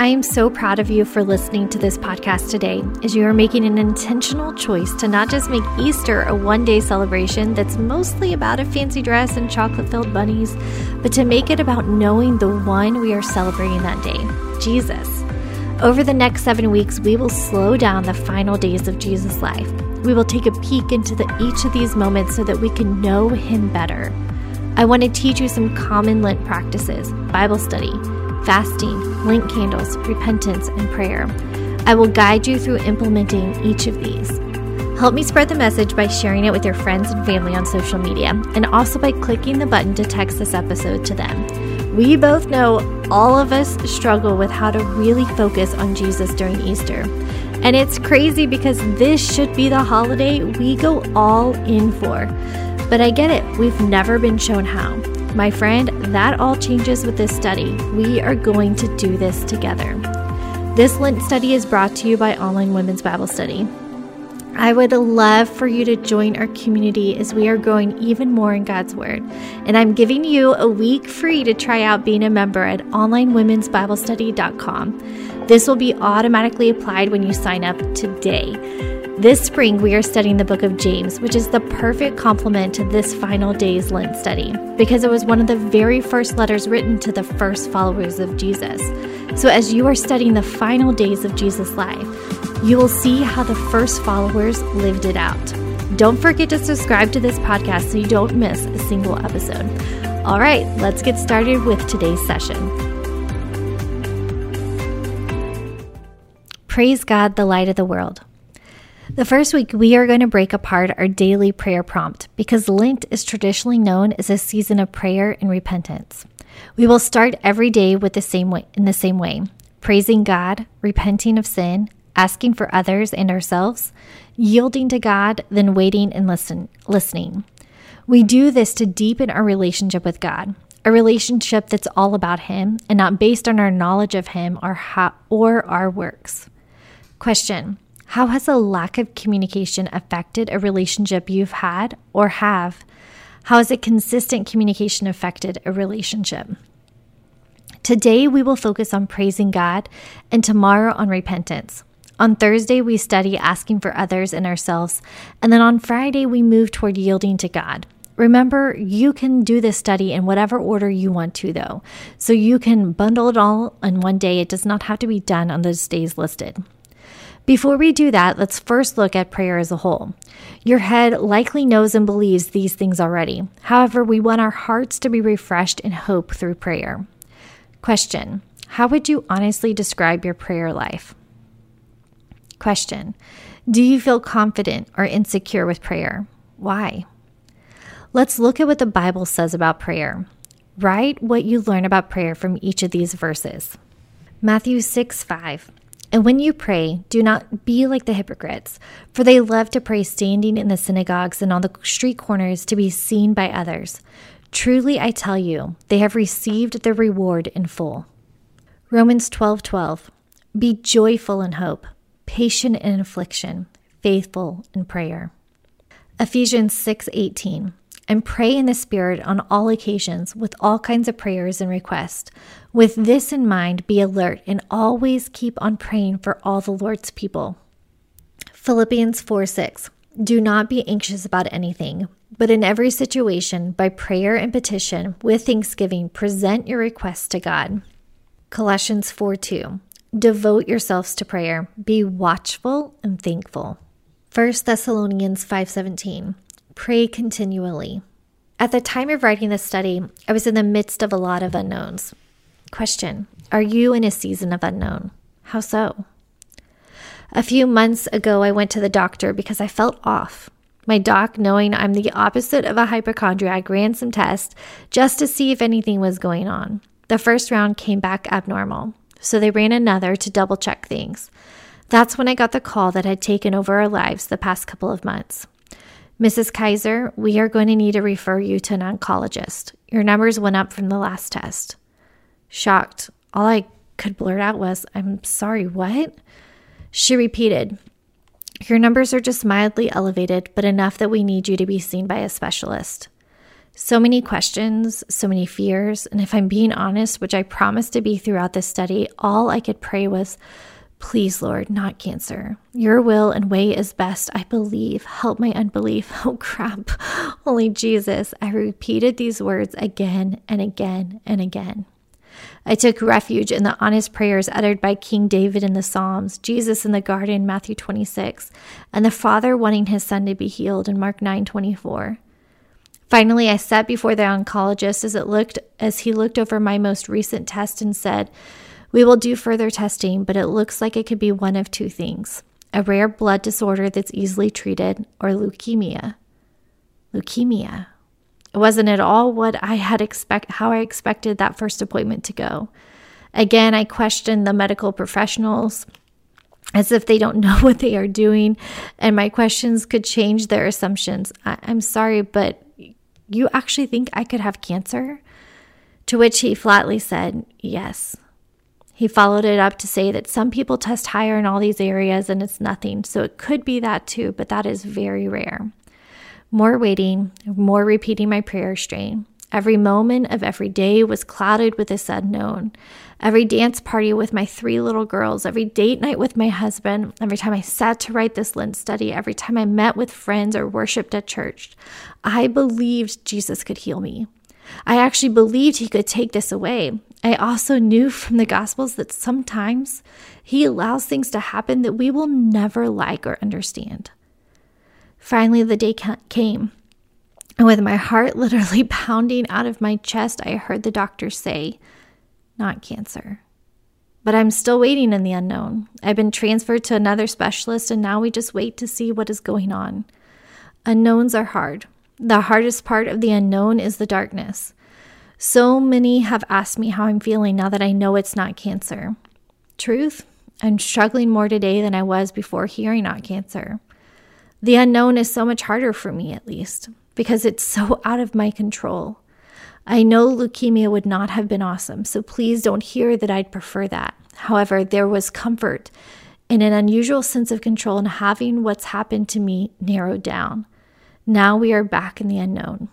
I am so proud of you for listening to this podcast today, as you are making an intentional choice to not just make Easter a one day celebration that's mostly about a fancy dress and chocolate filled bunnies, but to make it about knowing the one we are celebrating that day, Jesus. Over the next seven weeks, we will slow down the final days of Jesus' life. We will take a peek into the, each of these moments so that we can know Him better. I want to teach you some common Lent practices, Bible study fasting, Lent candles, repentance, and prayer. I will guide you through implementing each of these. Help me spread the message by sharing it with your friends and family on social media, and also by clicking the button to text this episode to them. We both know all of us struggle with how to really focus on Jesus during Easter. And it's crazy because this should be the holiday we go all in for. But I get it, we've never been shown how. My friend, that all changes with this study. We are going to do this together. This Lent study is brought to you by Online Women's Bible Study. I would love for you to join our community as we are growing even more in God's Word. And I'm giving you a week free to try out being a member at onlinewomensbiblestudy.com. This will be automatically applied when you sign up today. This spring, we are studying the book of James, which is the perfect complement to this final day's Lent study because it was one of the very first letters written to the first followers of Jesus. So, as you are studying the final days of Jesus' life, you will see how the first followers lived it out. Don't forget to subscribe to this podcast so you don't miss a single episode. All right, let's get started with today's session. Praise God, the light of the world. The first week, we are going to break apart our daily prayer prompt because Lent is traditionally known as a season of prayer and repentance. We will start every day with the same way, in the same way praising God, repenting of sin, asking for others and ourselves, yielding to God, then waiting and listen, listening. We do this to deepen our relationship with God, a relationship that's all about Him and not based on our knowledge of Him or, how, or our works. Question how has a lack of communication affected a relationship you've had or have? How has a consistent communication affected a relationship? Today, we will focus on praising God and tomorrow on repentance. On Thursday, we study asking for others and ourselves. And then on Friday, we move toward yielding to God. Remember, you can do this study in whatever order you want to, though. So you can bundle it all in one day. It does not have to be done on those days listed. Before we do that, let's first look at prayer as a whole. Your head likely knows and believes these things already. However, we want our hearts to be refreshed in hope through prayer. Question How would you honestly describe your prayer life? Question Do you feel confident or insecure with prayer? Why? Let's look at what the Bible says about prayer. Write what you learn about prayer from each of these verses. Matthew 6 5. And when you pray, do not be like the hypocrites, for they love to pray standing in the synagogues and on the street corners to be seen by others. Truly I tell you, they have received their reward in full. Romans 12:12 Be joyful in hope, patient in affliction, faithful in prayer. Ephesians 6:18 and pray in the Spirit on all occasions with all kinds of prayers and requests. With this in mind, be alert and always keep on praying for all the Lord's people. Philippians 4 6. Do not be anxious about anything, but in every situation, by prayer and petition, with thanksgiving, present your requests to God. Colossians 4 2. Devote yourselves to prayer. Be watchful and thankful. 1 Thessalonians 5:17 Pray continually. At the time of writing this study, I was in the midst of a lot of unknowns. Question Are you in a season of unknown? How so? A few months ago, I went to the doctor because I felt off. My doc, knowing I'm the opposite of a hypochondriac, ran some tests just to see if anything was going on. The first round came back abnormal, so they ran another to double check things. That's when I got the call that had taken over our lives the past couple of months. Mrs. Kaiser, we are going to need to refer you to an oncologist. Your numbers went up from the last test. Shocked, all I could blurt out was, I'm sorry, what? She repeated, Your numbers are just mildly elevated, but enough that we need you to be seen by a specialist. So many questions, so many fears. And if I'm being honest, which I promised to be throughout this study, all I could pray was, Please, Lord, not cancer. Your will and way is best. I believe. Help my unbelief. Oh, crap. Only Jesus. I repeated these words again and again and again. I took refuge in the honest prayers uttered by King David in the Psalms, Jesus in the garden, Matthew 26, and the Father wanting his son to be healed in Mark 9 24. Finally, I sat before the oncologist as it looked as he looked over my most recent test and said, "We will do further testing, but it looks like it could be one of two things: a rare blood disorder that's easily treated or leukemia." Leukemia. It wasn't at all what I had expect how I expected that first appointment to go. Again, I questioned the medical professionals as if they don't know what they are doing, and my questions could change their assumptions. I- am sorry, but you actually think I could have cancer? To which he flatly said, Yes. He followed it up to say that some people test higher in all these areas and it's nothing. So it could be that too, but that is very rare. More waiting, more repeating my prayer strain. Every moment of every day was clouded with this unknown. Every dance party with my three little girls, every date night with my husband, every time I sat to write this Lent study, every time I met with friends or worshiped at church, I believed Jesus could heal me. I actually believed he could take this away. I also knew from the Gospels that sometimes he allows things to happen that we will never like or understand. Finally, the day came, and with my heart literally pounding out of my chest, I heard the doctor say, Not cancer. But I'm still waiting in the unknown. I've been transferred to another specialist, and now we just wait to see what is going on. Unknowns are hard. The hardest part of the unknown is the darkness. So many have asked me how I'm feeling now that I know it's not cancer. Truth, I'm struggling more today than I was before hearing not cancer. The unknown is so much harder for me, at least, because it's so out of my control. I know leukemia would not have been awesome, so please don't hear that I'd prefer that. However, there was comfort in an unusual sense of control in having what's happened to me narrowed down. Now we are back in the unknown.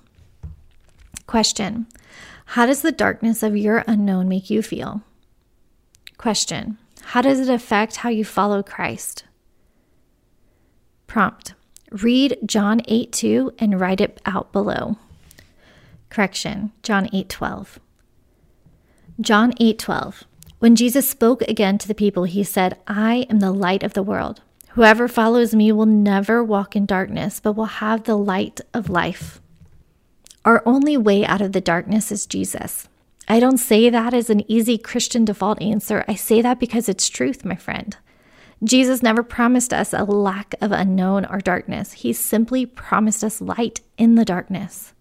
Question How does the darkness of your unknown make you feel? Question How does it affect how you follow Christ? Prompt Read John 8 2 and write it out below. Correction John 8 12. John 8 12. When Jesus spoke again to the people, he said, I am the light of the world. Whoever follows me will never walk in darkness, but will have the light of life. Our only way out of the darkness is Jesus. I don't say that as an easy Christian default answer. I say that because it's truth, my friend. Jesus never promised us a lack of unknown or darkness. He simply promised us light in the darkness.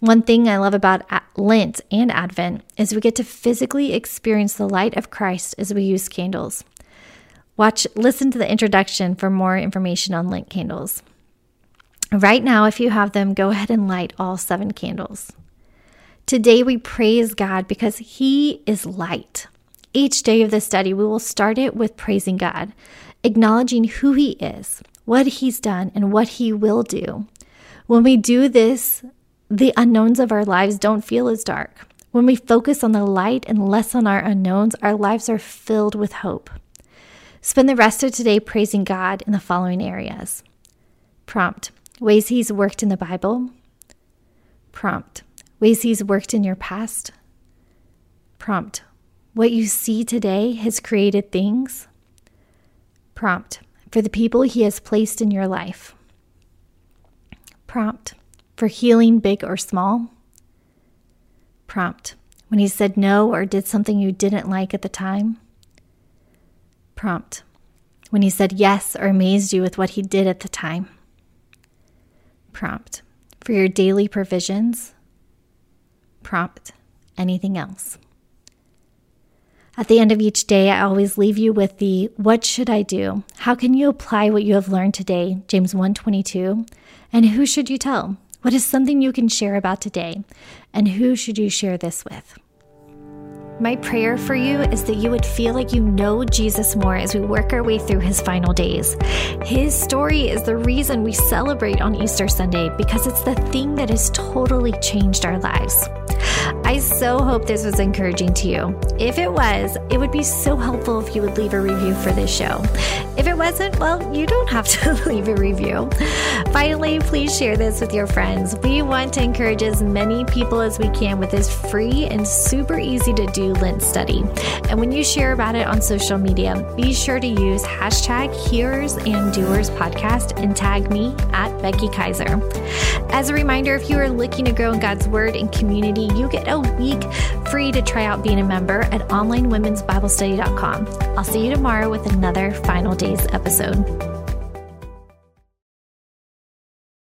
One thing I love about Lent and Advent is we get to physically experience the light of Christ as we use candles. Watch, listen to the introduction for more information on Lent candles. Right now, if you have them, go ahead and light all seven candles. Today, we praise God because He is light. Each day of the study, we will start it with praising God, acknowledging who He is, what He's done, and what He will do. When we do this, the unknowns of our lives don't feel as dark. When we focus on the light and less on our unknowns, our lives are filled with hope. Spend the rest of today praising God in the following areas Prompt ways He's worked in the Bible. Prompt ways He's worked in your past. Prompt what you see today has created things. Prompt for the people He has placed in your life. Prompt for healing, big or small. Prompt when He said no or did something you didn't like at the time. Prompt when He said yes or amazed you with what He did at the time. Prompt for your daily provisions. Prompt anything else. At the end of each day, I always leave you with the what should I do? How can you apply what you have learned today? James 1:22. And who should you tell? What is something you can share about today? And who should you share this with? My prayer for you is that you would feel like you know Jesus more as we work our way through his final days. His story is the reason we celebrate on Easter Sunday because it's the thing that has totally changed our lives. I so hope this was encouraging to you. If it was, it would be so helpful if you would leave a review for this show. If it wasn't, well, you don't have to leave a review. Finally, please share this with your friends. We want to encourage as many people as we can with this free and super easy to do Lent study. And when you share about it on social media, be sure to use hashtag Hearers and Doers Podcast and tag me at Becky Kaiser. As a reminder, if you are looking to grow in God's Word and community, get a week free to try out being a member at onlinewomensbiblestudy.com. I'll see you tomorrow with another Final Days episode.